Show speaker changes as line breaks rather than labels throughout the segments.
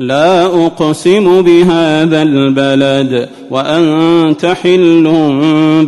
لا أقسم بهذا البلد وأنت حل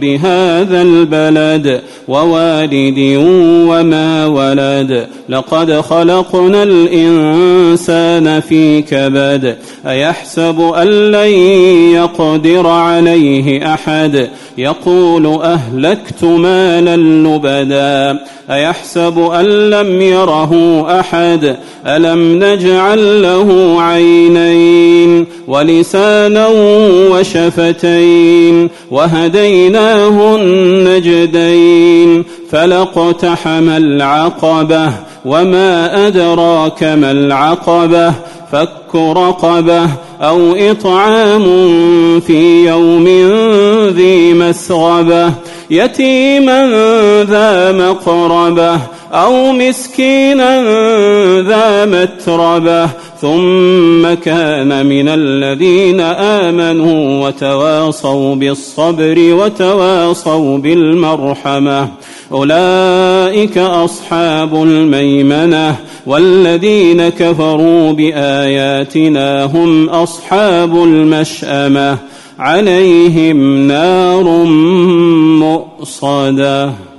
بهذا البلد ووالد وما ولد. لقد خلقنا الإنسان في كبد. أيحسب أن لن يقدر عليه أحد؟ يقول أهلكت مالا لبدا. أيحسب أن لم يره أحد؟ ألم نجعل له عينين ولسانا وشفتين وهديناه النجدين فلاقتحم العقبة وما أدراك ما العقبة فك رقبة أو إطعام في يوم ذي مسغبة يتيما ذا مقربة أو مسكينا ذا متربة ثم كان من الذين آمنوا وتواصوا بالصبر وتواصوا بالمرحمة. أولئك أصحاب الميمنة والذين كفروا بآياتنا هم أصحاب المشأمة. عليهم نار مؤصدة.